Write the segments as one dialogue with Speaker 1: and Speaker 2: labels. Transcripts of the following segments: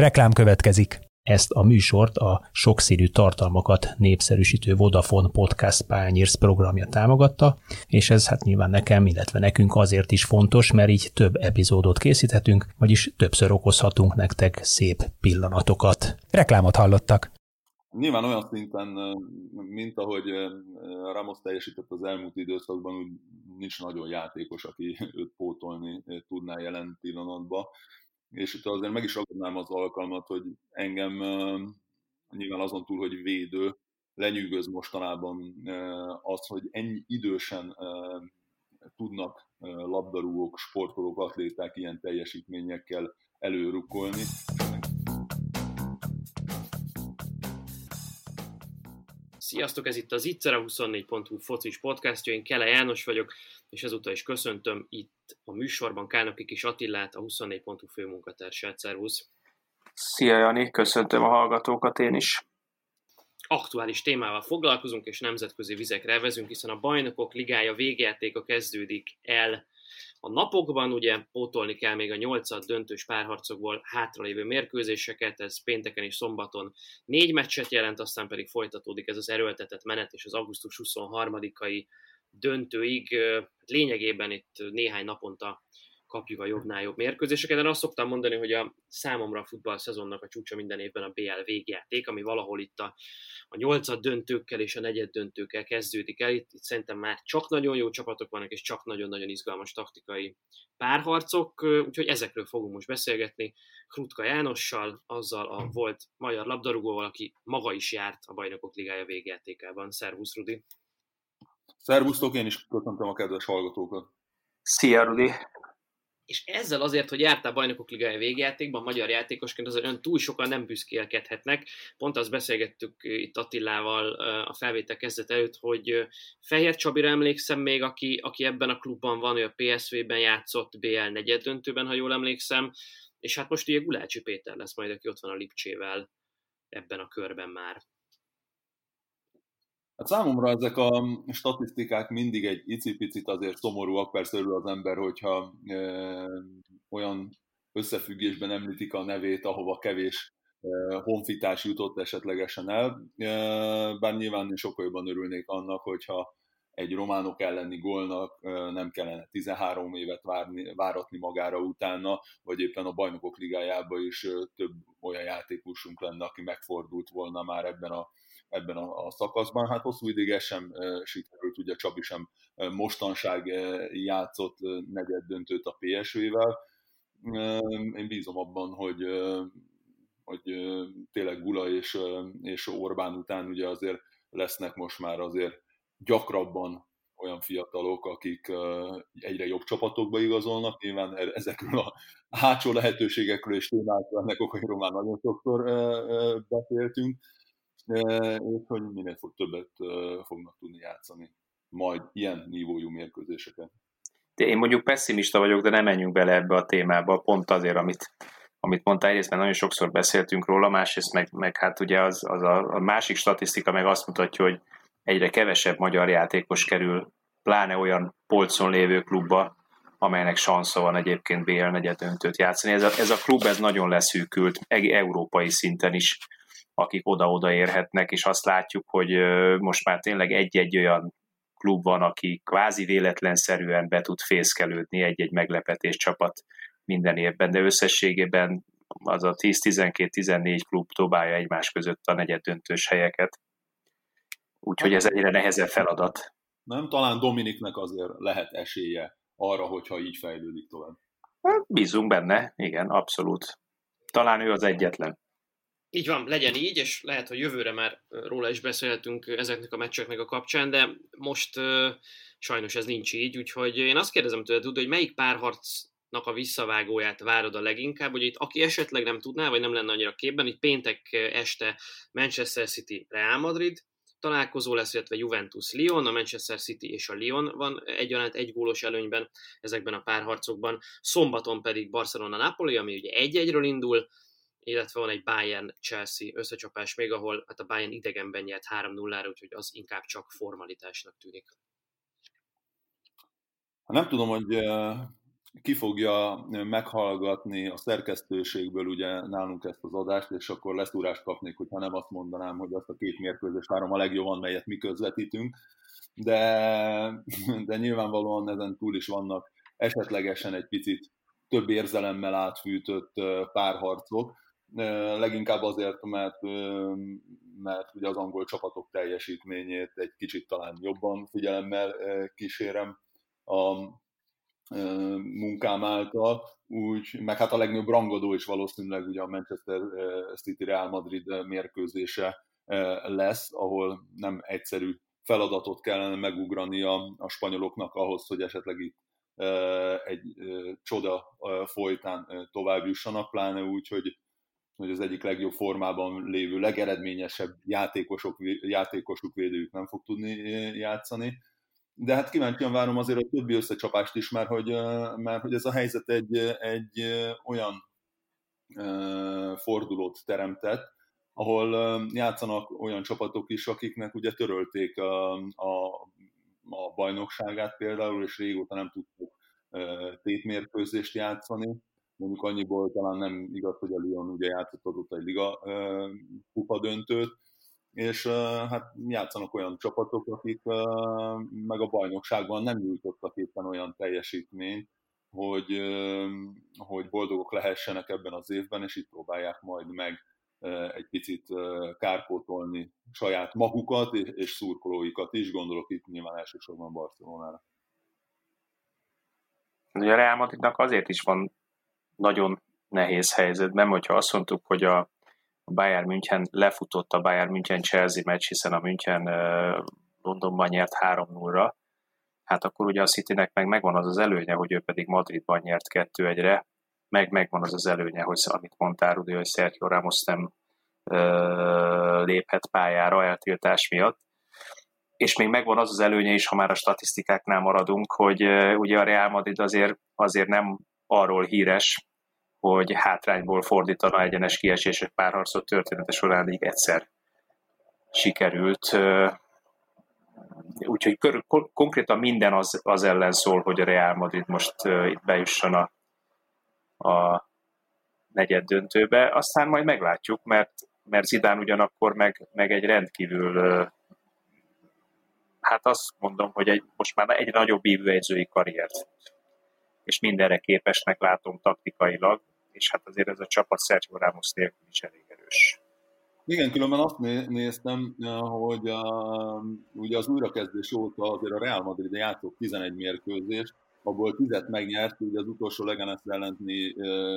Speaker 1: Reklám következik. Ezt a műsort a sokszínű tartalmakat népszerűsítő Vodafone Podcast Pányérsz programja támogatta, és ez hát nyilván nekem, illetve nekünk azért is fontos, mert így több epizódot készíthetünk, vagyis többször okozhatunk nektek szép pillanatokat. Reklámot hallottak.
Speaker 2: Nyilván olyan szinten, mint ahogy Ramos teljesített az elmúlt időszakban, úgy nincs nagyon játékos, aki őt pótolni tudná jelen pillanatban és itt azért meg is ragadnám az alkalmat, hogy engem nyilván azon túl, hogy védő, lenyűgöz mostanában az, hogy ennyi idősen tudnak labdarúgók, sportolók, atléták ilyen teljesítményekkel előrukkolni.
Speaker 3: Sziasztok, ez itt az Itzera 24.hu focis podcastja, én Kele János vagyok, és ezúttal is köszöntöm itt a műsorban Kálnoki Kis Attillát, a 24.hu főmunkatársát. Szervusz!
Speaker 4: Szia Jani, köszöntöm a hallgatókat én is.
Speaker 3: Aktuális témával foglalkozunk, és nemzetközi vizekre vezünk, hiszen a bajnokok ligája végjátéka kezdődik el a napokban ugye pótolni kell még a nyolcad döntős párharcokból hátralévő mérkőzéseket, ez pénteken és szombaton négy meccset jelent, aztán pedig folytatódik ez az erőltetett menet, és az augusztus 23-ai döntőig lényegében itt néhány naponta kapjuk a jobbnál jobb mérkőzéseket. De azt szoktam mondani, hogy a számomra a futball szezonnak a csúcsa minden évben a BL végjáték, ami valahol itt a, a nyolcad döntőkkel és a negyed döntőkkel kezdődik el. Itt, itt szerintem már csak nagyon jó csapatok vannak, és csak nagyon-nagyon izgalmas taktikai párharcok, úgyhogy ezekről fogunk most beszélgetni Krutka Jánossal, azzal a volt magyar labdarúgóval, aki maga is járt a Bajnokok Ligája végjátékában. Szervusz, Rudi!
Speaker 2: Szervusztok, én is köszöntöm a kedves hallgatókat!
Speaker 4: Szia, Rudi!
Speaker 3: és ezzel azért, hogy jártál bajnokok ligája végjátékban, magyar játékosként azért ön túl sokan nem büszkélkedhetnek. Pont azt beszélgettük itt Attilával a felvétel kezdet előtt, hogy Fehér Csabira emlékszem még, aki, aki ebben a klubban van, ő a PSV-ben játszott BL negyed döntőben, ha jól emlékszem, és hát most ugye Gulácsi Péter lesz majd, aki ott van a Lipcsével ebben a körben már.
Speaker 2: Hát számomra ezek a statisztikák mindig egy icipicit azért szomorúak, persze örül az ember, hogyha e, olyan összefüggésben említik a nevét, ahova kevés e, honfitás jutott esetlegesen el, e, bár nyilván sokkal jobban örülnék annak, hogyha egy románok elleni gólnak nem kellene 13 évet várni, váratni magára utána, vagy éppen a bajnokok ligájába is több olyan játékosunk lenne, aki megfordult volna már ebben a ebben a, a szakaszban. Hát hosszú ideig ez sem e, sikerült, ugye Csabi sem e, mostanság e, játszott negyed döntőt a PSV-vel. E, én bízom abban, hogy, e, hogy e, tényleg Gula és, e, és Orbán után ugye azért lesznek most már azért gyakrabban olyan fiatalok, akik egyre jobb csapatokba igazolnak. Nyilván ezekről a hátsó lehetőségekről és témákról ennek okairól már nagyon sokszor beszéltünk és hogy minél fog többet fognak tudni játszani majd ilyen nívójú mérkőzéseken.
Speaker 4: Én mondjuk pessimista vagyok, de nem menjünk bele ebbe a témába, pont azért, amit, amit mondtál, egyrészt mert nagyon sokszor beszéltünk róla, másrészt meg, meg hát ugye az, az a, a másik statisztika meg azt mutatja, hogy egyre kevesebb magyar játékos kerül, pláne olyan polcon lévő klubba, amelynek sansza van egyébként BL negyedöntőt játszani. Ez a, ez a klub ez nagyon leszűkült, európai szinten is akik oda-oda érhetnek, és azt látjuk, hogy most már tényleg egy-egy olyan klub van, aki kvázi véletlenszerűen be tud fészkelődni egy-egy meglepetés csapat minden évben, de összességében az a 10-12-14 klub dobálja egymás között a negyed döntős helyeket. Úgyhogy ez egyre nehezebb feladat.
Speaker 2: Nem, talán Dominiknek azért lehet esélye arra, hogyha így fejlődik tovább.
Speaker 4: Bízunk benne, igen, abszolút. Talán ő az egyetlen.
Speaker 3: Így van, legyen így, és lehet, hogy jövőre már róla is beszélhetünk ezeknek a meccseknek a kapcsán, de most sajnos ez nincs így, úgyhogy én azt kérdezem tőled, hogy melyik párharcnak a visszavágóját várod a leginkább, hogy itt aki esetleg nem tudná, vagy nem lenne annyira képben, itt péntek este Manchester City Real Madrid, találkozó lesz, illetve Juventus Lyon, a Manchester City és a Lyon van egyaránt egy gólos előnyben ezekben a párharcokban, szombaton pedig Barcelona Napoli, ami ugye egy-egyről indul, illetve van egy Bayern-Chelsea összecsapás még, ahol hát a Bayern idegenben nyert 3-0-ra, úgyhogy az inkább csak formalitásnak tűnik.
Speaker 2: Nem tudom, hogy ki fogja meghallgatni a szerkesztőségből ugye nálunk ezt az adást, és akkor leszúrást kapnék, hogyha nem azt mondanám, hogy azt a két mérkőzés várom a legjobban, melyet mi közvetítünk, de, de nyilvánvalóan ezen túl is vannak esetlegesen egy picit több érzelemmel átfűtött párharcok, leginkább azért, mert, mert ugye az angol csapatok teljesítményét egy kicsit talán jobban figyelemmel kísérem a munkám által, úgy, meg hát a legnagyobb rangadó is valószínűleg ugye a Manchester City Real Madrid mérkőzése lesz, ahol nem egyszerű feladatot kellene megugrani a, a spanyoloknak ahhoz, hogy esetleg itt egy csoda folytán tovább jussanak, pláne úgy, hogy, hogy az egyik legjobb formában lévő, legeredményesebb játékosok, játékosuk védőjük nem fog tudni játszani. De hát kíváncsian várom azért a többi összecsapást is, mert hogy, mert hogy ez a helyzet egy, egy olyan fordulót teremtett, ahol játszanak olyan csapatok is, akiknek ugye törölték a, a, a bajnokságát például, és régóta nem tudtuk tétmérkőzést játszani. Mondjuk annyiból talán nem igaz, hogy a Lyon ugye játszott ott egy liga kupa döntőt, és hát játszanak olyan csapatok, akik meg a bajnokságban nem nyújtottak éppen olyan teljesítményt, hogy, hogy boldogok lehessenek ebben az évben, és itt próbálják majd meg egy picit kárpótolni saját magukat és szurkolóikat is, gondolok itt nyilván elsősorban Barcelonára.
Speaker 4: Ugye a Real Madridnak azért is van nagyon nehéz helyzetben, hogyha azt mondtuk, hogy a Bayern München lefutott a Bayern München Chelsea meccs, hiszen a München Londonban nyert 3-0-ra, hát akkor ugye a Citynek meg megvan az az előnye, hogy ő pedig Madridban nyert 2-1-re, meg megvan az az előnye, hogy amit mondtál, Rudi, hogy Sergio Ramos nem léphet pályára eltiltás miatt. És még megvan az az előnye is, ha már a statisztikáknál maradunk, hogy ugye a Real Madrid azért, azért nem arról híres, hogy hátrányból fordítana egyenes kiesések párharcot története során így egyszer sikerült. Úgyhogy konkrétan minden az, az ellen szól, hogy a Real Madrid most itt bejusson a, a negyed döntőbe, aztán majd meglátjuk, mert, mert Zidán ugyanakkor meg, meg egy rendkívül hát azt mondom, hogy egy, most már egy nagyobb ívőegyzői karriert és mindenre képesnek látom taktikailag, és hát azért ez a csapat Sergio Ramos nélkül is elég erős.
Speaker 2: Igen, különben azt néztem, hogy a, ugye az újrakezdés óta azért a Real Madrid játszott 11 mérkőzést, abból 10 megnyert, ugye az utolsó Leganes elleni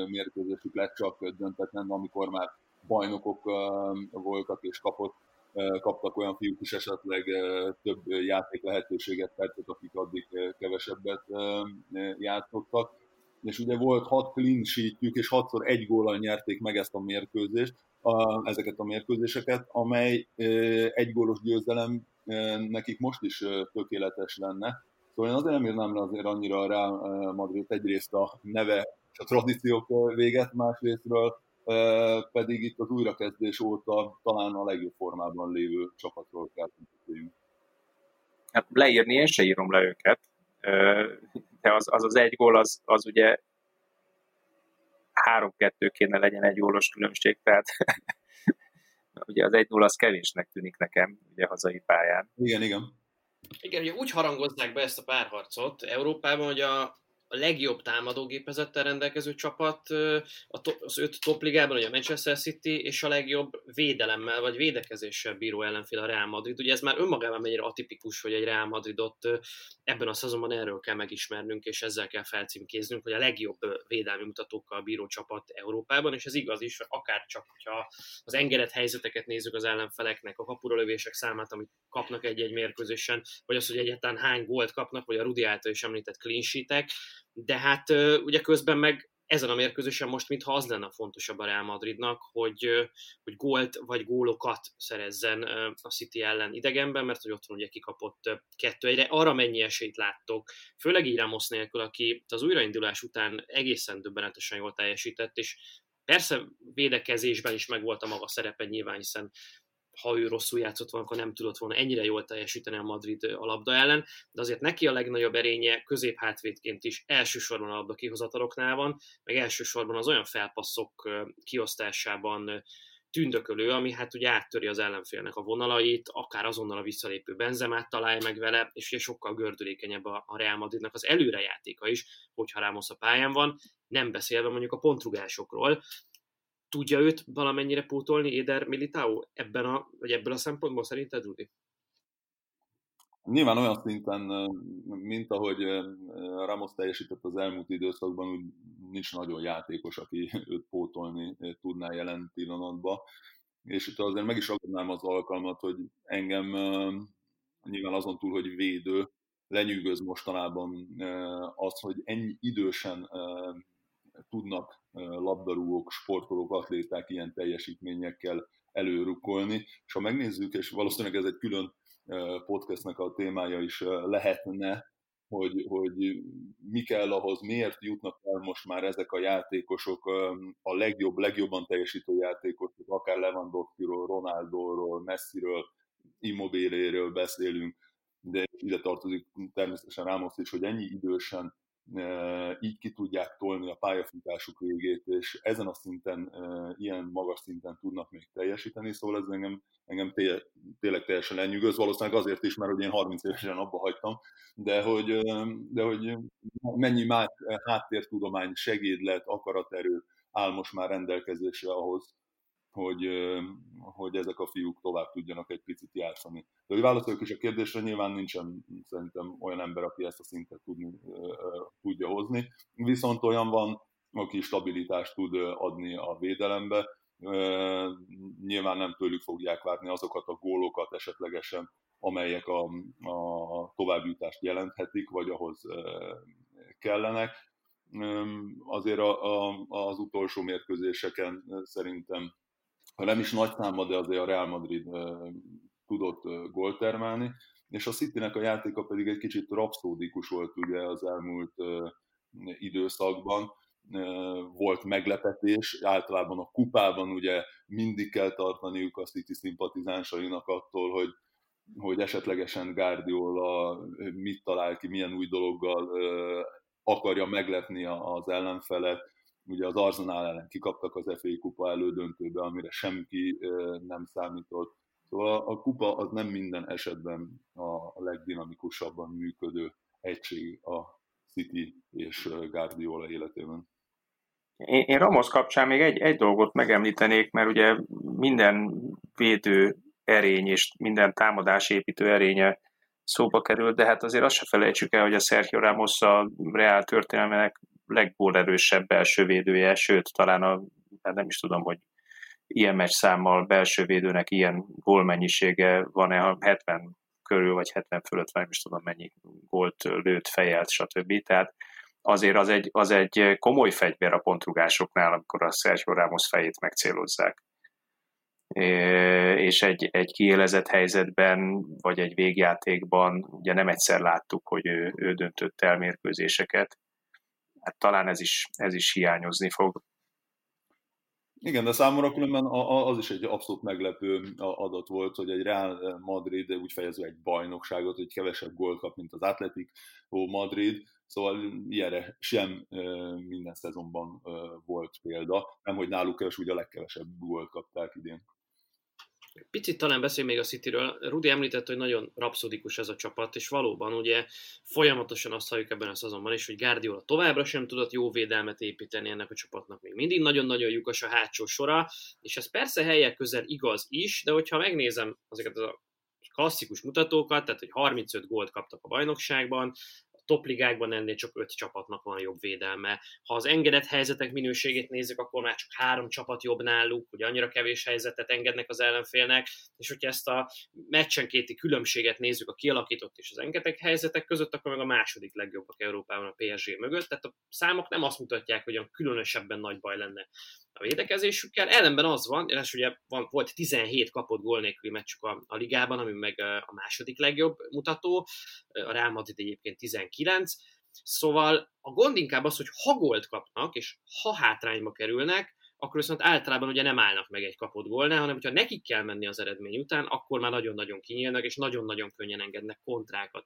Speaker 2: mérkőzésük lett csak döntetlen, amikor már bajnokok voltak és kapott, kaptak olyan fiúk is esetleg több játék lehetőséget, percet, akik addig kevesebbet játszottak és ugye volt hat clean sheetjük, és hatszor egy góllal nyerték meg ezt a mérkőzést, ezeket a mérkőzéseket, amely egy gólos győzelem nekik most is tökéletes lenne. Szóval én azért nem írnám le azért annyira rá Madrid egyrészt a neve és a tradíciók véget, másrésztről pedig itt az újrakezdés óta talán a legjobb formában lévő csapatról kell beszéljünk.
Speaker 4: Hát leírni én se írom le őket, de az az, az egy gól, az, az ugye 3-2 kéne legyen egy gólos különbség, tehát ugye az 1-0 az kevésnek tűnik nekem, ugye hazai pályán.
Speaker 2: Igen, igen.
Speaker 3: Igen, ugye úgy harangozzák be ezt a párharcot Európában, hogy a, a legjobb támadógépezettel rendelkező csapat az öt topligában, ugye a Manchester City, és a legjobb védelemmel vagy védekezéssel bíró ellenfél a Real Madrid. Ugye ez már önmagában mennyire atipikus, hogy egy Real Madridot ebben a szezonban erről kell megismernünk, és ezzel kell felcímkéznünk, hogy a legjobb védelmi mutatókkal bíró csapat Európában, és ez igaz is, akár csak, hogyha az engedett helyzeteket nézzük az ellenfeleknek, a kapuralövések számát, amit kapnak egy-egy mérkőzésen, vagy az, hogy egyáltalán hány gólt kapnak, vagy a Rudi által is említett clean sheetek, de hát ugye közben meg ezen a mérkőzésen most mintha az lenne fontosabb a Real Madridnak, hogy, hogy gólt vagy gólokat szerezzen a City ellen idegenben, mert hogy ott van ugye kikapott kettő egyre. Arra mennyi esélyt láttok, főleg így Ramos nélkül, aki az újraindulás után egészen döbbenetesen jól teljesített, és persze védekezésben is megvolt a maga szerepe nyilván, hiszen ha ő rosszul játszott volna, akkor nem tudott volna ennyire jól teljesíteni a Madrid a labda ellen, de azért neki a legnagyobb erénye középhátvédként is elsősorban a labda kihozataloknál van, meg elsősorban az olyan felpasszok kiosztásában tündökölő, ami hát ugye áttöri az ellenfélnek a vonalait, akár azonnal a visszalépő Benzemát találja meg vele, és ugye sokkal gördülékenyebb a Real Madridnak az előrejátéka is, hogyha Ramos a pályán van, nem beszélve mondjuk a pontrugásokról, tudja őt valamennyire pótolni Éder Militao ebben a, vagy ebből a szempontból szerinted, Rudi?
Speaker 2: Nyilván olyan szinten, mint ahogy Ramos teljesített az elmúlt időszakban, úgy nincs nagyon játékos, aki őt pótolni tudná jelen pillanatban. És itt azért meg is ragadnám az alkalmat, hogy engem nyilván azon túl, hogy védő, lenyűgöz mostanában az, hogy ennyi idősen tudnak labdarúgók, sportolók, atléták ilyen teljesítményekkel előrukolni. És ha megnézzük, és valószínűleg ez egy külön podcastnek a témája is lehetne, hogy, hogy mi kell ahhoz, miért jutnak el most már ezek a játékosok, a legjobb, legjobban teljesítő játékosok, akár Lewandowski-ról, Ronaldo-ról, Messi-ről, Immobiléről beszélünk, de ide tartozik természetesen Ramos is, hogy ennyi idősen így ki tudják tolni a pályafutásuk végét, és ezen a szinten, ilyen magas szinten tudnak még teljesíteni, szóval ez engem, engem tényleg teljesen lenyűgöz, valószínűleg azért is, mert hogy én 30 évesen abba hagytam, de hogy, de hogy mennyi más háttértudomány, segédlet, akaraterő áll most már rendelkezésre ahhoz, hogy, hogy ezek a fiúk tovább tudjanak egy picit játszani. De hogy válaszoljuk is a kérdésre, nyilván nincsen szerintem olyan ember, aki ezt a szintet tudni, tudja hozni, viszont olyan van, aki stabilitást tud adni a védelembe, nyilván nem tőlük fogják várni azokat a gólokat esetlegesen, amelyek a, a továbbjutást jelenthetik, vagy ahhoz kellenek. Azért a, a, az utolsó mérkőzéseken szerintem ha nem is nagy számba, de azért a Real Madrid tudott gólt termelni, és a Citynek a játéka pedig egy kicsit rapszódikus volt ugye az elmúlt időszakban, volt meglepetés, általában a kupában ugye mindig kell tartaniuk a City szimpatizánsainak attól, hogy, hogy esetlegesen Guardiola mit talál ki, milyen új dologgal akarja meglepni az ellenfelet, ugye az Arsenal ellen kikaptak az FA kupa elődöntőbe, amire senki nem számított. Szóval a kupa az nem minden esetben a legdinamikusabban működő egység a City és Guardiola életében.
Speaker 4: Én, én Ramos kapcsán még egy, egy dolgot megemlítenék, mert ugye minden védő erény és minden támadás építő erénye szóba került, de hát azért azt se felejtsük el, hogy a Sergio Ramos a Real történelmének leggólerősebb belső védője, sőt, talán a, hát nem is tudom, hogy ilyen meccs számmal belső védőnek ilyen gólmennyisége van-e, ha 70 körül, vagy 70 fölött, nem is tudom mennyi gólt lőtt, fejelt, stb. Tehát azért az egy, az egy komoly fegyver a pontrugásoknál, amikor a Sergio Ramos fejét megcélozzák. És egy, egy kiélezett helyzetben, vagy egy végjátékban, ugye nem egyszer láttuk, hogy ő, ő döntött el mérkőzéseket, hát talán ez is, ez is hiányozni fog.
Speaker 2: Igen, de számomra különben az is egy abszolút meglepő adat volt, hogy egy Real Madrid úgy fejező egy bajnokságot, hogy kevesebb gólt kap, mint az Atletico Madrid, szóval ilyenre sem minden szezonban volt példa, nem hogy náluk keves, úgy a legkevesebb gólt kapták idén.
Speaker 3: Picit talán beszélj még a Cityről. Rudi említett, hogy nagyon rapszodikus ez a csapat, és valóban ugye folyamatosan azt halljuk ebben a szezonban is, hogy Guardiola továbbra sem tudott jó védelmet építeni ennek a csapatnak. Még mindig nagyon-nagyon lyukas a hátsó sora, és ez persze helyek közel igaz is, de hogyha megnézem ezeket a klasszikus mutatókat, tehát hogy 35 gólt kaptak a bajnokságban, topligákban ennél csak öt csapatnak van jobb védelme. Ha az engedett helyzetek minőségét nézzük, akkor már csak három csapat jobb náluk, hogy annyira kevés helyzetet engednek az ellenfélnek, és hogyha ezt a meccsenkéti különbséget nézzük a kialakított és az engedett helyzetek között, akkor meg a második legjobbak Európában a PSG mögött. Tehát a számok nem azt mutatják, hogy olyan különösebben nagy baj lenne a védekezésükkel. Ellenben az van, és ugye van, volt 17 kapott gól nélküli meccsük a, a ligában, ami meg a második legjobb mutató, a Real Madrid egyébként 19, Szóval a gond inkább az, hogy ha gólt kapnak, és ha hátrányba kerülnek, akkor viszont általában ugye nem állnak meg egy kapott gólnál, hanem hogyha nekik kell menni az eredmény után, akkor már nagyon-nagyon kinyílnak, és nagyon-nagyon könnyen engednek kontrákat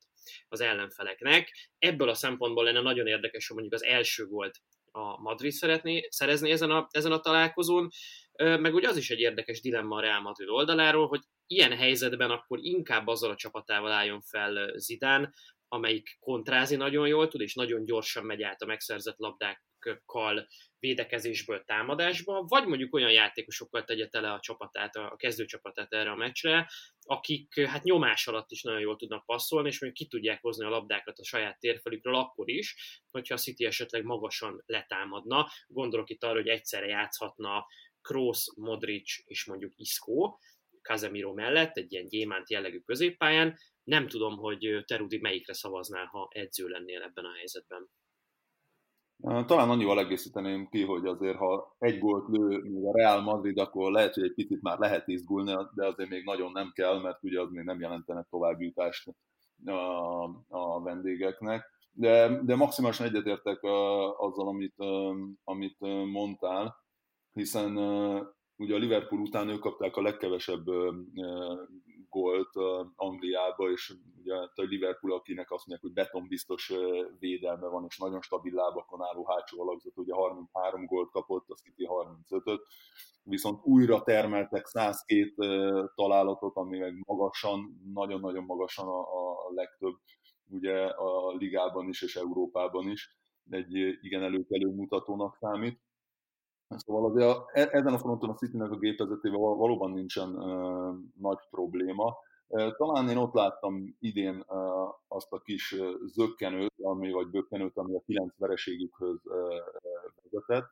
Speaker 3: az ellenfeleknek. Ebből a szempontból lenne nagyon érdekes, hogy mondjuk az első gólt a Madrid szeretné szerezni ezen a, ezen a találkozón, meg ugye az is egy érdekes dilemma a Real Madrid oldaláról, hogy ilyen helyzetben akkor inkább azzal a csapatával álljon fel Zidán, amelyik kontrázi nagyon jól tud, és nagyon gyorsan megy át a megszerzett labdákkal védekezésből támadásba, vagy mondjuk olyan játékosokkal tegye tele a csapatát, a kezdőcsapatát erre a meccsre, akik hát nyomás alatt is nagyon jól tudnak passzolni, és mondjuk ki tudják hozni a labdákat a saját térfelükről akkor is, hogyha a City esetleg magasan letámadna. Gondolok itt arra, hogy egyszerre játszhatna Kroos, Modric és mondjuk Isco, Casemiro mellett, egy ilyen gyémánt jellegű középpályán. Nem tudom, hogy te Rudi melyikre szavaznál, ha edző lennél ebben a helyzetben.
Speaker 2: Talán annyival egészíteném ki, hogy azért, ha egy gólt lő még a Real Madrid, akkor lehet, hogy egy picit már lehet izgulni, de azért még nagyon nem kell, mert ugye az még nem jelentene további jutást a, a vendégeknek. De, de maximálisan egyetértek azzal, amit, amit mondtál, hiszen ugye a Liverpool után ők kapták a legkevesebb gólt Angliába, és ugye a Liverpool, akinek azt mondják, hogy betonbiztos védelme van, és nagyon stabil lábakon álló hátsó alakzat, ugye 33 gólt kapott, a City 35-öt, viszont újra termeltek 102 találatot, ami meg magasan, nagyon-nagyon magasan a, a legtöbb ugye a ligában is és Európában is egy igen előkelő mutatónak számít. Szóval azért a, e, ezen a fronton a City-nek a gépezetével valóban nincsen uh, nagy probléma. Talán én ott láttam idén azt a kis zöggenőt, ami, vagy bökkenőt, ami a kilenc vereségükhöz vezetett.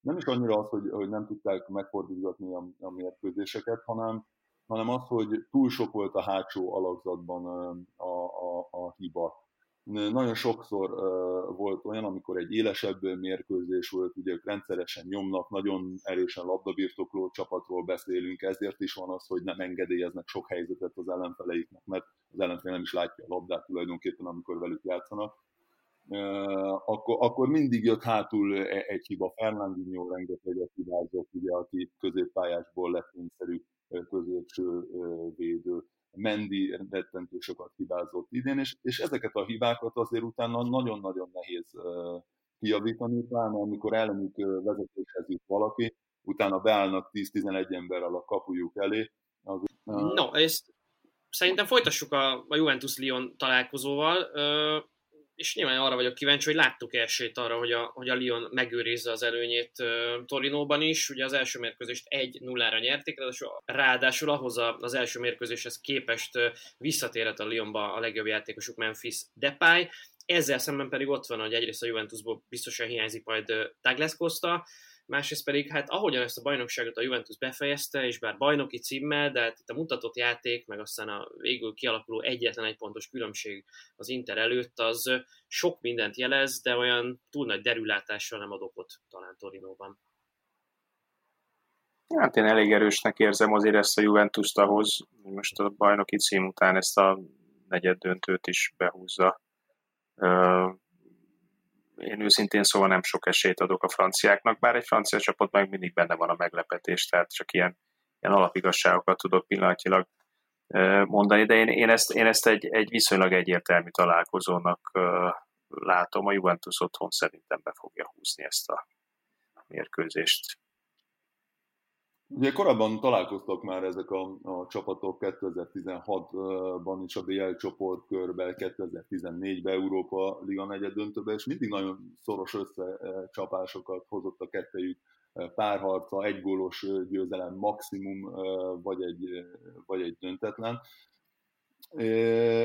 Speaker 2: Nem is annyira az, hogy, hogy nem tudták megfordítani a, a mérkőzéseket, hanem, hanem az, hogy túl sok volt a hátsó alakzatban a, a, a hiba nagyon sokszor volt olyan, amikor egy élesebb mérkőzés volt, ugye ők rendszeresen nyomnak, nagyon erősen labdabirtokló csapatról beszélünk, ezért is van az, hogy nem engedélyeznek sok helyzetet az ellenfeleiknek, mert az ellenfél nem is látja a labdát tulajdonképpen, amikor velük játszanak. Akkor, akkor mindig jött hátul e, egy hiba. Fernandinho rengeteget hibázott, ugye, aki középpályásból lett kényszerű középső védő Mendi rettentő sokat hibázott idén, és, és ezeket a hibákat azért utána nagyon-nagyon nehéz kijavítani, pláne amikor ellenük vezetéshez jut valaki, utána beállnak 10-11 emberrel a kapujuk elé.
Speaker 3: Az. No, ezt szerintem folytassuk a, a Juventus-Lyon találkozóval. Uh, és nyilván arra vagyok kíváncsi, hogy láttuk esélyt arra, hogy a, hogy a Lyon megőrizze az előnyét uh, Torinóban is. Ugye az első mérkőzést 1-0-ra nyerték, ráadásul, ráadásul ahhoz a, az első mérkőzéshez képest uh, visszatérhet a Lyonba a legjobb játékosuk Memphis Depay. Ezzel szemben pedig ott van, hogy egyrészt a Juventusból biztosan hiányzik majd Douglas Costa, másrészt pedig hát ahogyan ezt a bajnokságot a Juventus befejezte, és bár bajnoki címmel, de hát itt a mutatott játék, meg aztán a végül kialakuló egyetlen egy pontos különbség az Inter előtt, az sok mindent jelez, de olyan túl nagy derülátással nem ad okot talán Torinóban.
Speaker 4: Hát én elég erősnek érzem azért ezt a Juventus-t ahhoz, most a bajnoki cím után ezt a negyed döntőt is behúzza én őszintén szóval nem sok esélyt adok a franciáknak, bár egy francia csapat meg mindig benne van a meglepetés, tehát csak ilyen, ilyen alapigasságokat tudok pillanatilag mondani, de én, én ezt, én ezt egy, egy viszonylag egyértelmű találkozónak látom, a Juventus otthon szerintem be fogja húzni ezt a mérkőzést.
Speaker 2: Ugye korábban találkoztak már ezek a, a csapatok 2016-ban is a BL csoportkörbe, 2014-ben Európa Liga negyed döntőbe, és mindig nagyon szoros összecsapásokat hozott a kettejük párharca, egy gólos győzelem maximum, vagy egy, vagy egy döntetlen.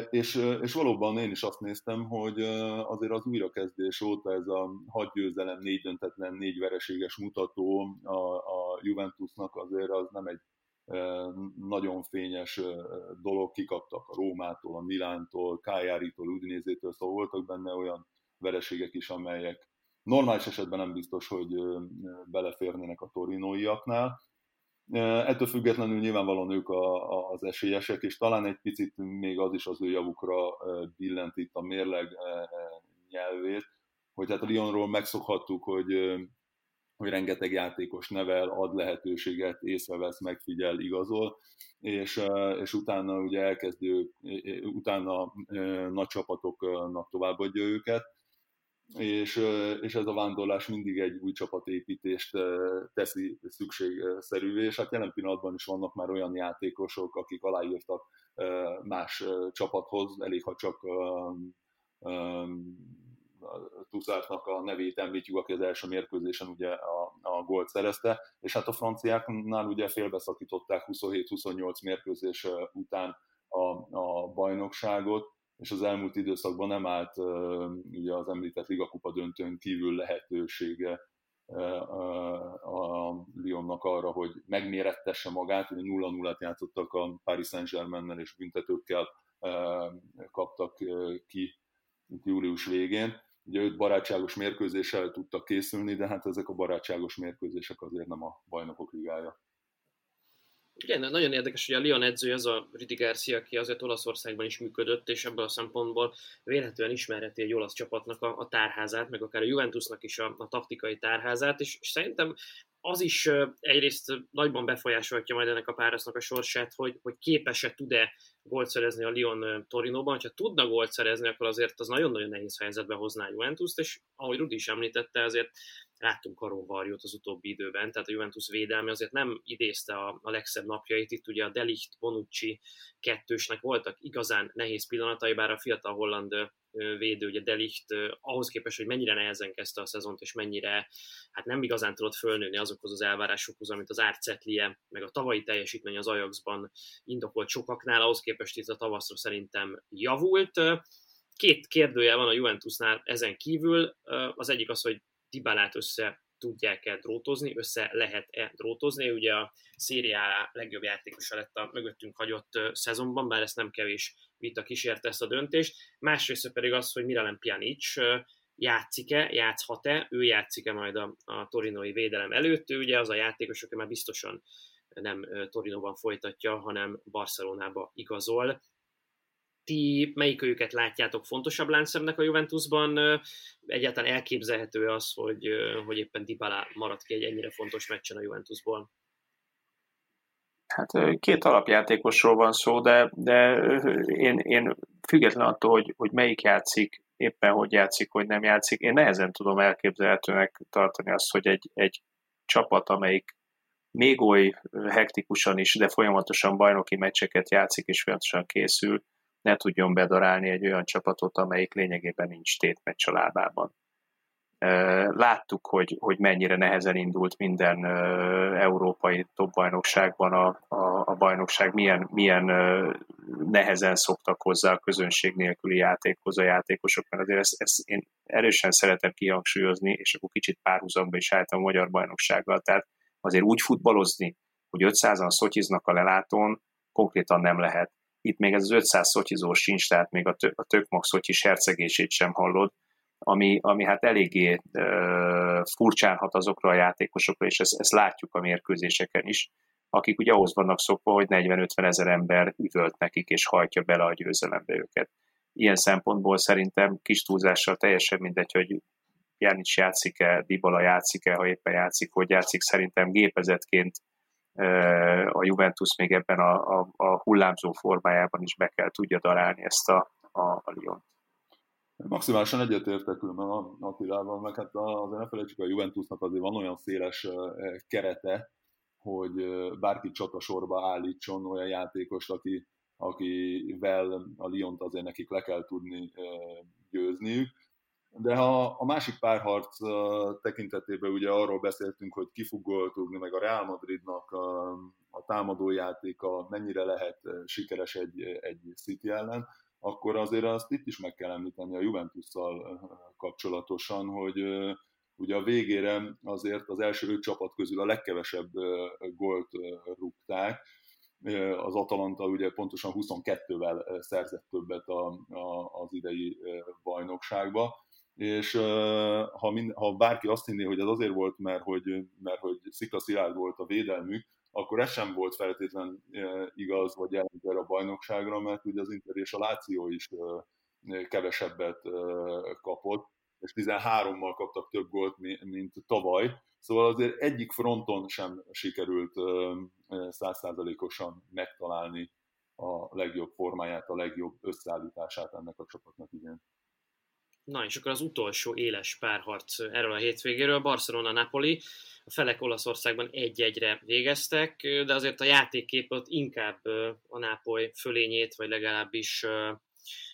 Speaker 2: És, és valóban én is azt néztem, hogy azért az újrakezdés óta ez a hat győzelem, négy döntetlen, négy vereséges mutató a, a Juventusnak azért az nem egy nagyon fényes dolog, kikaptak a Rómától, a Milántól, Kájáritól, Udinézétől, szóval voltak benne olyan vereségek is, amelyek normális esetben nem biztos, hogy beleférnének a torinóiaknál, Ettől függetlenül nyilvánvalóan ők az esélyesek, és talán egy picit még az is az ő javukra billent itt a mérleg nyelvét, hogy hát a Lyonról megszokhattuk, hogy hogy rengeteg játékos nevel, ad lehetőséget, észrevesz, megfigyel, igazol, és, és utána ugye elkezdő, utána nagy csapatoknak továbbadja őket, és, és ez a vándorlás mindig egy új csapatépítést teszi szükségszerűvé, és hát jelen pillanatban is vannak már olyan játékosok, akik aláírtak más csapathoz, elég ha csak Tuszártnak a nevét említjük, aki az első mérkőzésen ugye a, a gólt szerezte, és hát a franciáknál ugye félbeszakították 27-28 mérkőzés után a, a bajnokságot, és az elmúlt időszakban nem állt ugye az említett Ligakupa döntőn kívül lehetősége a Lyonnak arra, hogy megmérettesse magát, ugye 0-0-at játszottak a Paris Saint-Germain-nel, és büntetőkkel kaptak ki július végén. Ugye öt barátságos mérkőzéssel tudtak készülni, de hát ezek a barátságos mérkőzések azért nem a bajnokok ligája.
Speaker 3: Igen, nagyon érdekes, hogy a Lyon edző az a Rudi Garcia, aki azért Olaszországban is működött, és ebből a szempontból vélhetően ismerheti egy olasz csapatnak a, a tárházát, meg akár a Juventusnak is a, a taktikai tárházát, és, és szerintem az is egyrészt nagyban befolyásolhatja majd ennek a párasznak a sorsát, hogy, hogy képes-e tud-e gólt szerezni a Lyon Torinóban. Ha tudna gólt szerezni, akkor azért az nagyon-nagyon nehéz helyzetbe hozná a Juventus-t, és ahogy Rudi is említette, azért láttunk Varjót az utóbbi időben, tehát a Juventus védelme azért nem idézte a, a legszebb napjait, itt ugye a Delicht, Bonucci kettősnek voltak igazán nehéz pillanatai, bár a fiatal holland védő, ugye Delicht, ahhoz képest, hogy mennyire nehezen kezdte a szezont, és mennyire hát nem igazán tudott fölnőni azokhoz az elvárásokhoz, amit az Árcetlie, meg a tavalyi teljesítmény az Ajaxban indokolt sokaknál, ahhoz képest itt a tavaszra szerintem javult. Két kérdője van a Juventusnál ezen kívül. Az egyik az, hogy Tibalát össze tudják-e drótozni, össze lehet-e drótozni. Ugye a szériá legjobb játékosa lett a mögöttünk hagyott szezonban, bár ezt nem kevés vita kísérte ezt a döntést. Másrészt pedig az, hogy Miralem Pjanic játszik-e, játszhat-e, ő játszik-e majd a, a torinoi védelem előtt, ő ugye az a játékos, aki már biztosan nem Torinóban folytatja, hanem Barcelonába igazol ti melyik őket látjátok fontosabb láncszemnek a Juventusban? Egyáltalán elképzelhető az, hogy, hogy éppen Dybala maradt ki egy ennyire fontos meccsen a Juventusból?
Speaker 4: Hát két alapjátékosról van szó, de, de én, én független attól, hogy, hogy melyik játszik, éppen hogy játszik, hogy nem játszik, én nehezen tudom elképzelhetőnek tartani azt, hogy egy, egy csapat, amelyik még oly hektikusan is, de folyamatosan bajnoki meccseket játszik és folyamatosan készül, ne tudjon bedarálni egy olyan csapatot, amelyik lényegében nincs tétmeccs a lábában. Láttuk, hogy, hogy mennyire nehezen indult minden európai topbajnokságban a, a, a bajnokság, milyen, milyen nehezen szoktak hozzá a közönség nélküli játékhoz a játékosok, mert azért ezt, ezt én erősen szeretem kihangsúlyozni, és akkor kicsit párhuzamba is álltam a magyar bajnoksággal, tehát azért úgy futballozni, hogy 500-an szotyiznak a lelátón, konkrétan nem lehet itt még ez az 500 szotyizós sincs, tehát még a, tö, a tökmag szotyis hercegését sem hallod, ami, ami hát eléggé uh, furcsán hat azokra a játékosokra, és ezt, ezt látjuk a mérkőzéseken is, akik ugye ahhoz vannak szokva, hogy 40-50 ezer ember üvölt nekik, és hajtja bele a győzelembe őket. Ilyen szempontból szerintem kis túlzással teljesen mindegy, hogy Jánics játszik-e, Dybala játszik-e, ha éppen játszik, hogy játszik, szerintem gépezetként a Juventus még ebben a, a, a hullámzó formájában is be kell tudja darálni ezt a, a, a Lyon.
Speaker 2: Maximálisan egyetértek különben Attilával, meg hát azért ne felejtsük, a Juventusnak azért van olyan széles kerete, hogy bárki csatasorba állítson olyan játékost, aki, akivel a Lyont azért nekik le kell tudni győzniük. De ha a másik párharc tekintetében ugye arról beszéltünk, hogy ki fog rúgni, meg a Real Madridnak a, a támadójátéka mennyire lehet sikeres egy, egy City ellen, akkor azért azt itt is meg kell említeni a Juventusszal kapcsolatosan, hogy ugye a végére azért az első öt csapat közül a legkevesebb gólt rúgták, az Atalanta ugye pontosan 22-vel szerzett többet a, a, az idei bajnokságba, és ha, mind, ha bárki azt hinné, hogy ez azért volt, mert hogy, mert hogy szikla szilárd volt a védelmük, akkor ez sem volt feltétlen igaz, vagy jelentő a bajnokságra, mert ugye az Inter és a Láció is kevesebbet kapott, és 13-mal kaptak több gólt, mint tavaly, Szóval azért egyik fronton sem sikerült százszázalékosan megtalálni a legjobb formáját, a legjobb összeállítását ennek a csapatnak igen.
Speaker 3: Na és akkor az utolsó éles párharc erről a hétvégéről, Barcelona-Napoli. A felek Olaszországban egy-egyre végeztek, de azért a játékkép ott inkább a Nápoly fölényét, vagy legalábbis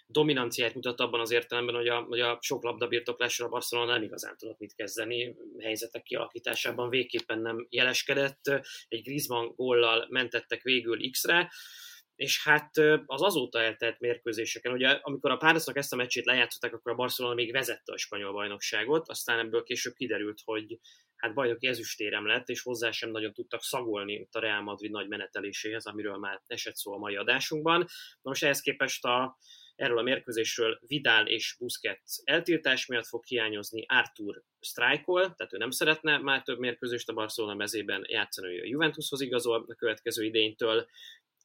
Speaker 3: dominanciát mutat abban az értelemben, hogy a, hogy a sok labdabirtoklásra a Barcelona nem igazán tudott mit kezdeni, helyzetek kialakításában végképpen nem jeleskedett, egy Griezmann góllal mentettek végül X-re, és hát az azóta eltelt mérkőzéseken, ugye amikor a Párasznak ezt a meccsét lejátszották, akkor a Barcelona még vezette a spanyol bajnokságot, aztán ebből később kiderült, hogy hát bajnoki ezüstérem lett, és hozzá sem nagyon tudtak szagolni a Real Madrid nagy meneteléséhez, amiről már esett szó a mai adásunkban. Na most ehhez képest a, erről a mérkőzésről Vidal és Busquets eltiltás miatt fog hiányozni Artur sztrájkol, tehát ő nem szeretne már több mérkőzést a Barcelona mezében játszani, hogy a Juventushoz igazol a következő idénytől,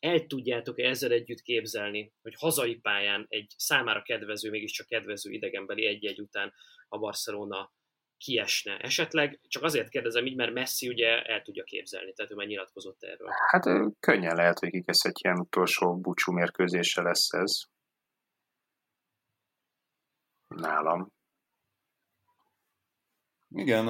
Speaker 3: el tudjátok-e ezzel együtt képzelni, hogy hazai pályán egy számára kedvező, mégiscsak kedvező idegenbeli egy-egy után a Barcelona kiesne esetleg? Csak azért kérdezem így, mert Messi ugye el tudja képzelni, tehát ő már nyilatkozott erről.
Speaker 4: Hát könnyen lehet, hogy egy ilyen utolsó búcsú mérkőzése lesz ez. Nálam.
Speaker 2: Igen,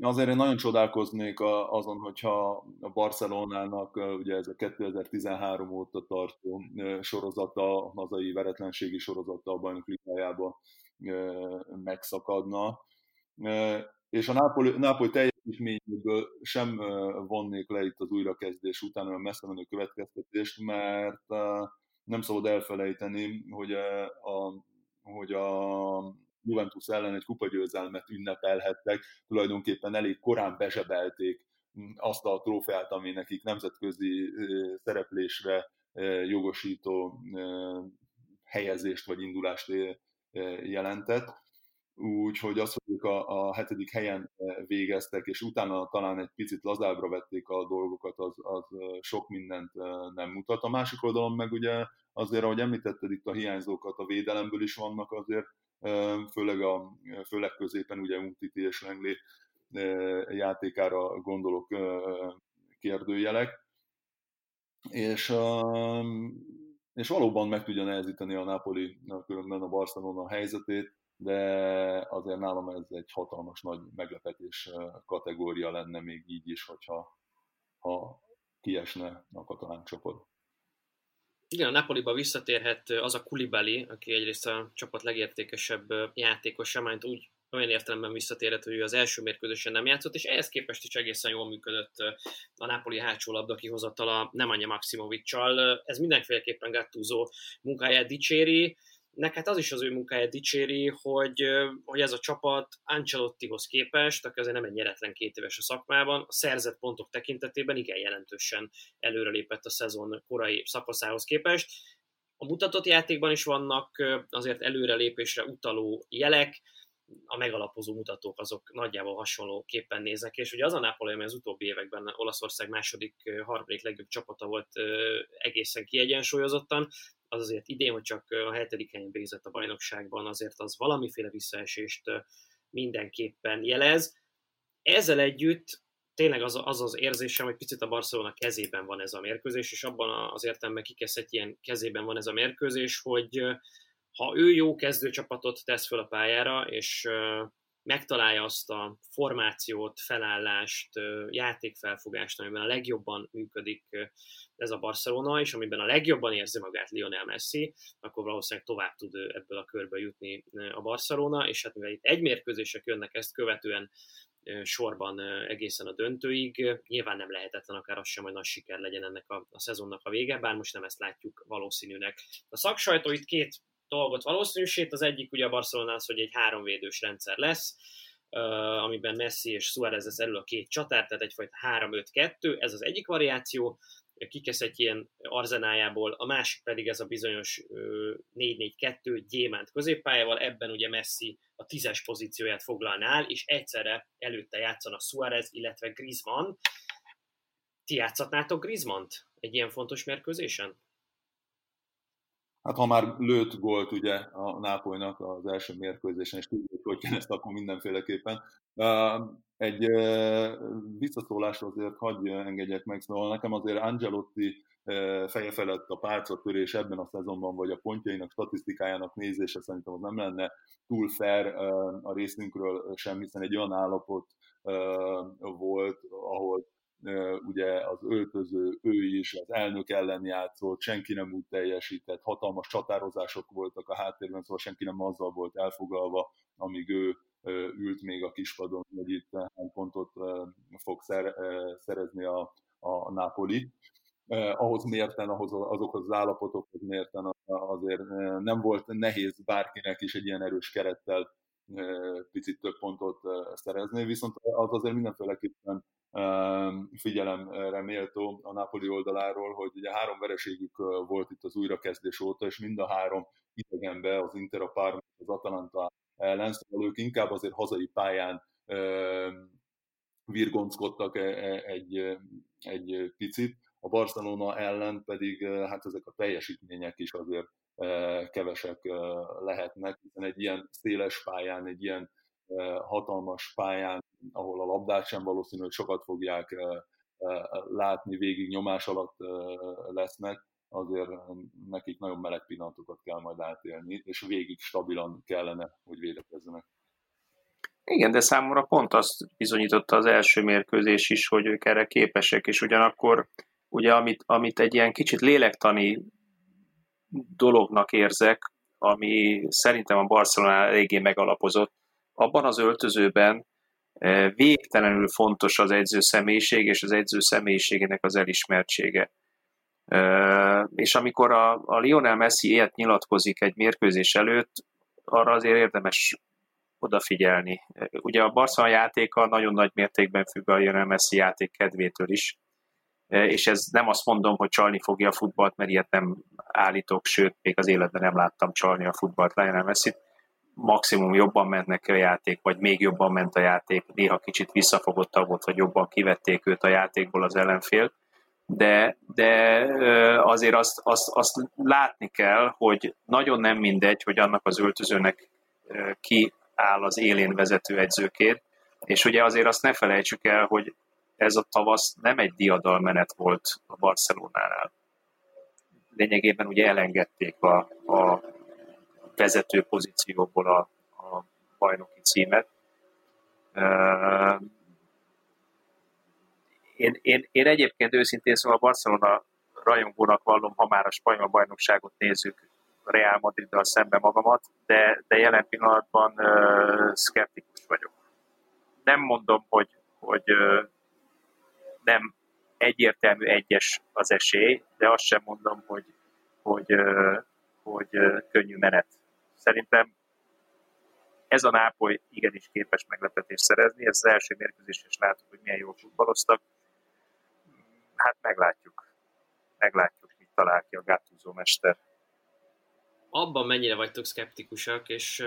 Speaker 2: azért én nagyon csodálkoznék azon, hogyha a Barcelonának ugye ez a 2013 óta tartó sorozata, a hazai veretlenségi sorozata a bajnok ligájába megszakadna. És a Nápoly, Nápoly teljesítményéből sem vonnék le itt az újrakezdés után olyan messze menő következtetést, mert nem szabad elfelejteni, hogy a, hogy a Juventus ellen egy kupagyőzelmet ünnepelhettek, tulajdonképpen elég korán bezsebelték azt a trófeát, ami nekik nemzetközi szereplésre jogosító helyezést vagy indulást jelentett. Úgyhogy az, ők a, a hetedik helyen végeztek, és utána talán egy picit lazábbra vették a dolgokat, az, az sok mindent nem mutat. A másik oldalon meg ugye azért, ahogy említetted itt a hiányzókat, a védelemből is vannak azért főleg, a, főleg középen ugye Umtiti és Lenglé játékára gondolok kérdőjelek, és, és valóban meg tudja nehezíteni a Napoli különben a Barcelona helyzetét, de azért nálam ez egy hatalmas nagy meglepetés kategória lenne még így is, hogyha ha kiesne a katalán csapat.
Speaker 3: Igen, a Napoliba visszatérhet az a Kulibali, aki egyrészt a csapat legértékesebb játékosa, majd úgy olyan értelemben visszatérhet, hogy ő az első mérkőzésen nem játszott, és ehhez képest is egészen jól működött a Napoli hátsó labda kihozatala Nemanja Maximovicsal. Ez mindenféleképpen Gattuso munkáját dicséri, nek hát az is az ő munkáját dicséri, hogy, hogy ez a csapat Ancelottihoz képest, aki azért nem egy nyeretlen két éves a szakmában, a szerzett pontok tekintetében igen jelentősen előrelépett a szezon korai szakaszához képest. A mutatott játékban is vannak azért előrelépésre utaló jelek, a megalapozó mutatók azok nagyjából hasonló képen néznek, és ugye az a Napoli, ami az utóbbi években Olaszország második, harmadik legjobb csapata volt egészen kiegyensúlyozottan, az azért idén, hogy csak a hetedik helyen végzett a bajnokságban, azért az valamiféle visszaesést mindenképpen jelez. Ezzel együtt tényleg az az, az érzésem, hogy picit a Barcelona kezében van ez a mérkőzés, és abban az értelemben kikezdett ilyen kezében van ez a mérkőzés, hogy ha ő jó kezdőcsapatot tesz föl a pályára, és megtalálja azt a formációt, felállást, játékfelfogást, amiben a legjobban működik ez a Barcelona, és amiben a legjobban érzi magát Lionel Messi, akkor valószínűleg tovább tud ebből a körből jutni a Barcelona, és hát mivel itt egy jönnek ezt követően sorban egészen a döntőig. Nyilván nem lehetetlen akár az sem, hogy nagy siker legyen ennek a, a szezonnak a vége, bár most nem ezt látjuk valószínűnek. A szaksajtó itt két dolgot valószínűsít. Az egyik ugye a Barcelona az, hogy egy háromvédős rendszer lesz, amiben Messi és Suarez lesz elő a két csatár, tehát egyfajta 3-5-2, ez az egyik variáció, kikesz egy ilyen arzenájából, a másik pedig ez a bizonyos 4-4-2 gyémánt középpályával, ebben ugye Messi a tízes pozícióját foglalná és egyszerre előtte játszana Suarez, illetve Griezmann. Ti játszhatnátok Griezmann-t egy ilyen fontos mérkőzésen?
Speaker 2: Hát ha már lőtt gólt ugye a Nápolynak az első mérkőzésen, és tudjuk, hogy kell ezt akkor mindenféleképpen. Egy visszaszólásra azért hagyj engedjek meg, szóval nekem azért Angelotti feje felett a pálcatörés ebben a szezonban, vagy a pontjainak, statisztikájának nézése szerintem az nem lenne túl fair a részünkről sem, hiszen egy olyan állapot volt, ahol ugye az öltöző, ő is az elnök ellen játszott, senki nem úgy teljesített, hatalmas csatározások voltak a háttérben, szóval senki nem azzal volt elfogalva, amíg ő ült még a kispadon, hogy itt hány pontot fog szerezni a, a Napoli. ahhoz mérten, ahhoz, azokhoz az állapotokhoz mérten azért nem volt nehéz bárkinek is egy ilyen erős kerettel picit több pontot szerezni, viszont az azért mindenféleképpen figyelemre méltó a Napoli oldaláról, hogy ugye három vereségük volt itt az újrakezdés óta, és mind a három idegenbe, az Inter, a Parma, az Atalanta ellen, szóval ők inkább azért hazai pályán virgonckodtak e, e, egy, egy picit, a Barcelona ellen pedig hát ezek a teljesítmények is azért kevesek lehetnek, hiszen egy ilyen széles pályán, egy ilyen hatalmas pályán, ahol a labdát sem valószínű, hogy sokat fogják látni, végig nyomás alatt lesznek, azért nekik nagyon meleg pillanatokat kell majd átélni, és végig stabilan kellene, hogy védekezzenek.
Speaker 4: Igen, de számomra pont azt bizonyította az első mérkőzés is, hogy ők erre képesek, és ugyanakkor ugye amit, amit egy ilyen kicsit lélektani dolognak érzek, ami szerintem a Barcelona eléggé megalapozott, abban az öltözőben végtelenül fontos az edző személyiség és az edző személyiségének az elismertsége. És amikor a, a Lionel Messi ilyet nyilatkozik egy mérkőzés előtt, arra azért érdemes odafigyelni. Ugye a Barcelona játéka nagyon nagy mértékben függ a Lionel Messi játék kedvétől is, és ez nem azt mondom, hogy csalni fogja a futballt, mert ilyet nem állítok, sőt, még az életben nem láttam csalni a futballt Lionel Messi-t, maximum jobban ment neki a játék, vagy még jobban ment a játék, néha kicsit visszafogottabb volt, vagy jobban kivették őt a játékból az ellenfél, de, de azért azt, azt, azt látni kell, hogy nagyon nem mindegy, hogy annak az öltözőnek ki áll az élén vezető egyzőként, és ugye azért azt ne felejtsük el, hogy ez a tavasz nem egy diadalmenet volt a Barcelonánál. Lényegében ugye elengedték a, a vezető pozícióból a, a bajnoki címet. Én, én, én egyébként őszintén szóval Barcelona rajongónak vallom, ha már a spanyol bajnokságot nézzük, Real Madriddal szembe magamat, de, de jelen pillanatban uh, szkeptikus vagyok. Nem mondom, hogy, hogy uh, nem egyértelmű egyes az esély, de azt sem mondom, hogy, hogy, uh, hogy uh, könnyű menet Szerintem ez a Nápoly igenis képes meglepetést szerezni, ez az első mérkőzés is láttuk, hogy milyen jól futballoztak. Hát meglátjuk. Meglátjuk, mit talál ki a Gattuso mester.
Speaker 3: Abban mennyire vagytok szkeptikusak, és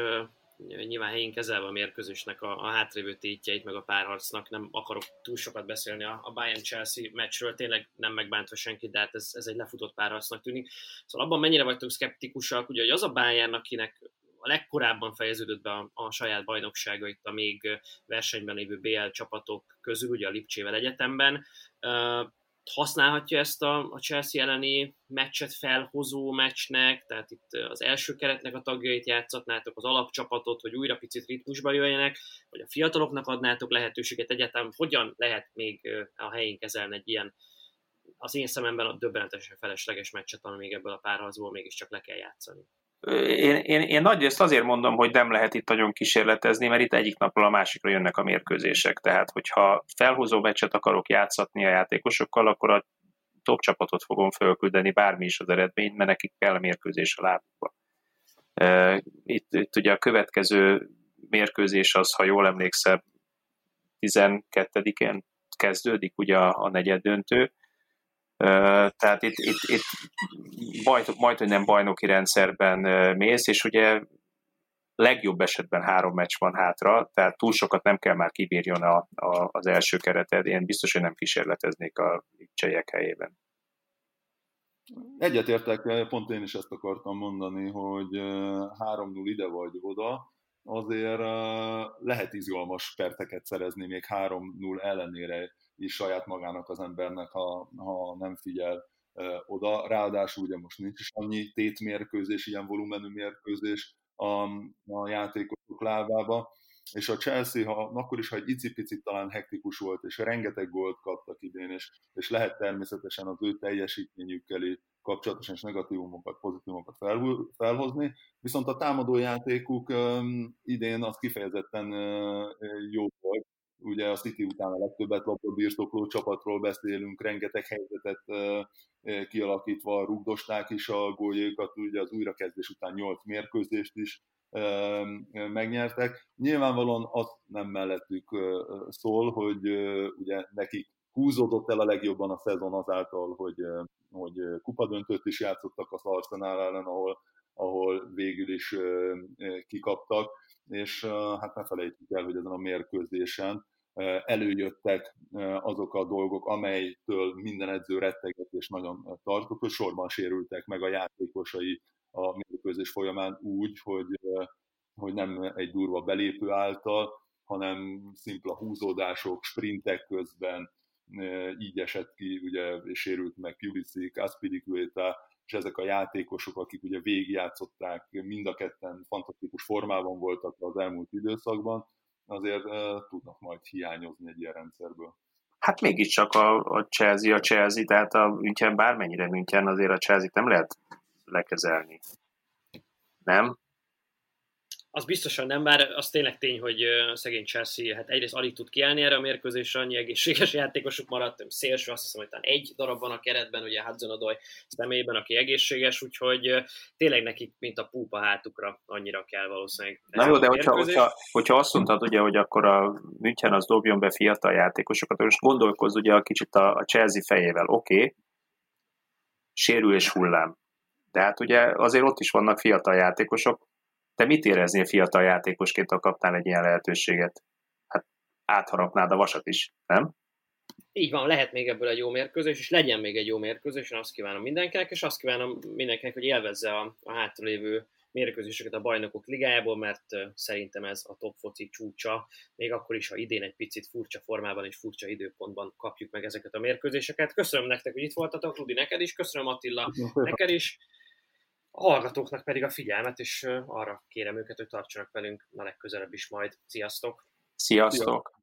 Speaker 3: nyilván helyén kezelve a mérkőzésnek a, a hátrévő tétjeit, meg a párharcnak, nem akarok túl sokat beszélni a, a Bayern-Chelsea meccsről, tényleg nem megbántva senki, de hát ez, ez egy lefutott párharcnak tűnik. Szóval abban mennyire vagytok szkeptikusak, ugye, hogy az a Bayern, akinek a legkorábban fejeződött be a, a saját bajnoksága itt a még versenyben lévő BL csapatok közül, ugye a Lipcsével egyetemben használhatja ezt a, a Chelsea elleni meccset felhozó meccsnek, tehát itt az első keretnek a tagjait játszatnátok, az alapcsapatot, hogy újra picit ritmusba jöjjenek, vagy a fiataloknak adnátok lehetőséget egyáltalán, hogyan lehet még a helyén kezelni egy ilyen az én szememben a döbbenetesen felesleges meccset, ami még ebből a párharcból mégiscsak le kell játszani.
Speaker 4: Én, én, én nagyrészt azért mondom, hogy nem lehet itt nagyon kísérletezni, mert itt egyik napról a másikra jönnek a mérkőzések. Tehát, hogyha felhúzó meccset akarok játszatni a játékosokkal, akkor a top csapatot fogom fölküldeni, bármi is az eredmény, mert nekik kell a mérkőzés a lábukba. Itt, itt ugye a következő mérkőzés az, ha jól emlékszem, 12-én kezdődik ugye a, a negyed döntő, tehát itt, itt, itt majd, majd, hogy nem bajnoki rendszerben mész, és ugye legjobb esetben három meccs van hátra, tehát túl sokat nem kell már kibírjon a, a, az első kereted. Én biztos, hogy nem kísérleteznék a csejek helyében.
Speaker 2: Egyetértek, pont én is ezt akartam mondani, hogy 3-0 ide vagy oda, azért lehet izgalmas perteket szerezni még 3-0 ellenére is saját magának az embernek, ha, ha nem figyel oda. Ráadásul ugye most nincs is annyi tétmérkőzés, ilyen volumenű mérkőzés a, a játékosok lábába, és a Chelsea, ha, akkor is, ha egy icipicit talán hektikus volt, és rengeteg gólt kaptak idén, és, és lehet természetesen az ő teljesítményükkel kapcsolatosan és negatívumokat, pozitívumokat fel, felhozni, viszont a támadójátékuk um, idén az kifejezetten jó volt, ugye a City után a legtöbbet labda birtokló csapatról beszélünk, rengeteg helyzetet kialakítva rugdosták is a góljaikat, ugye az újrakezdés után 8 mérkőzést is megnyertek. Nyilvánvalóan azt nem mellettük szól, hogy ugye nekik húzódott el a legjobban a szezon azáltal, hogy, hogy kupadöntőt is játszottak az Arsenal ellen, ahol, ahol végül is kikaptak, és hát ne felejtjük el, hogy ezen a mérkőzésen előjöttek azok a dolgok, amelytől minden edző retteget és nagyon tartott, hogy sorban sérültek meg a játékosai a mérkőzés folyamán úgy, hogy, hogy nem egy durva belépő által, hanem szimpla húzódások, sprintek közben, így esett ki, ugye sérült meg Pulisic, Aspilicueta, és ezek a játékosok, akik ugye végigjátszották, mind a ketten fantasztikus formában voltak az elmúlt időszakban, azért tudnak majd hiányozni egy ilyen rendszerből.
Speaker 4: Hát mégiscsak a, a Chelsea a Chelsea, tehát a München bármennyire München, azért a Chelsea nem lehet lekezelni. Nem?
Speaker 3: Az biztosan nem, bár az tényleg tény, hogy szegény Chelsea hát egyrészt alig tud kiállni erre a mérkőzésre, annyi egészséges játékosuk maradt, szélső, azt hiszem, hogy talán egy darab van a keretben, ugye Hudson Odoi személyben, aki egészséges, úgyhogy tényleg nekik, mint a púpa hátukra, annyira kell valószínűleg.
Speaker 4: Na jó, de hogyha, hogyha, hogyha, azt mondtad, ugye, hogy akkor a München az dobjon be fiatal játékosokat, most gondolkozz ugye a kicsit a, a Chelsea fejével, oké, okay, sérülés hullám. De hát ugye azért ott is vannak fiatal játékosok, te mit éreznél fiatal játékosként, ha kaptál egy ilyen lehetőséget? Hát átharapnád a vasat is, nem?
Speaker 3: Így van, lehet még ebből egy jó mérkőzés, és legyen még egy jó mérkőzés, én azt kívánom mindenkinek, és azt kívánom mindenkinek, hogy élvezze a, a hátralévő mérkőzéseket a bajnokok ligájából, mert szerintem ez a top foci csúcsa, még akkor is, ha idén egy picit furcsa formában és furcsa időpontban kapjuk meg ezeket a mérkőzéseket. Köszönöm nektek, hogy itt voltatok, Rudi, neked is, köszönöm Attila, neked is, a hallgatóknak pedig a figyelmet, és arra kérem őket, hogy tartsanak velünk a legközelebb is majd. Sziasztok!
Speaker 4: Sziasztok!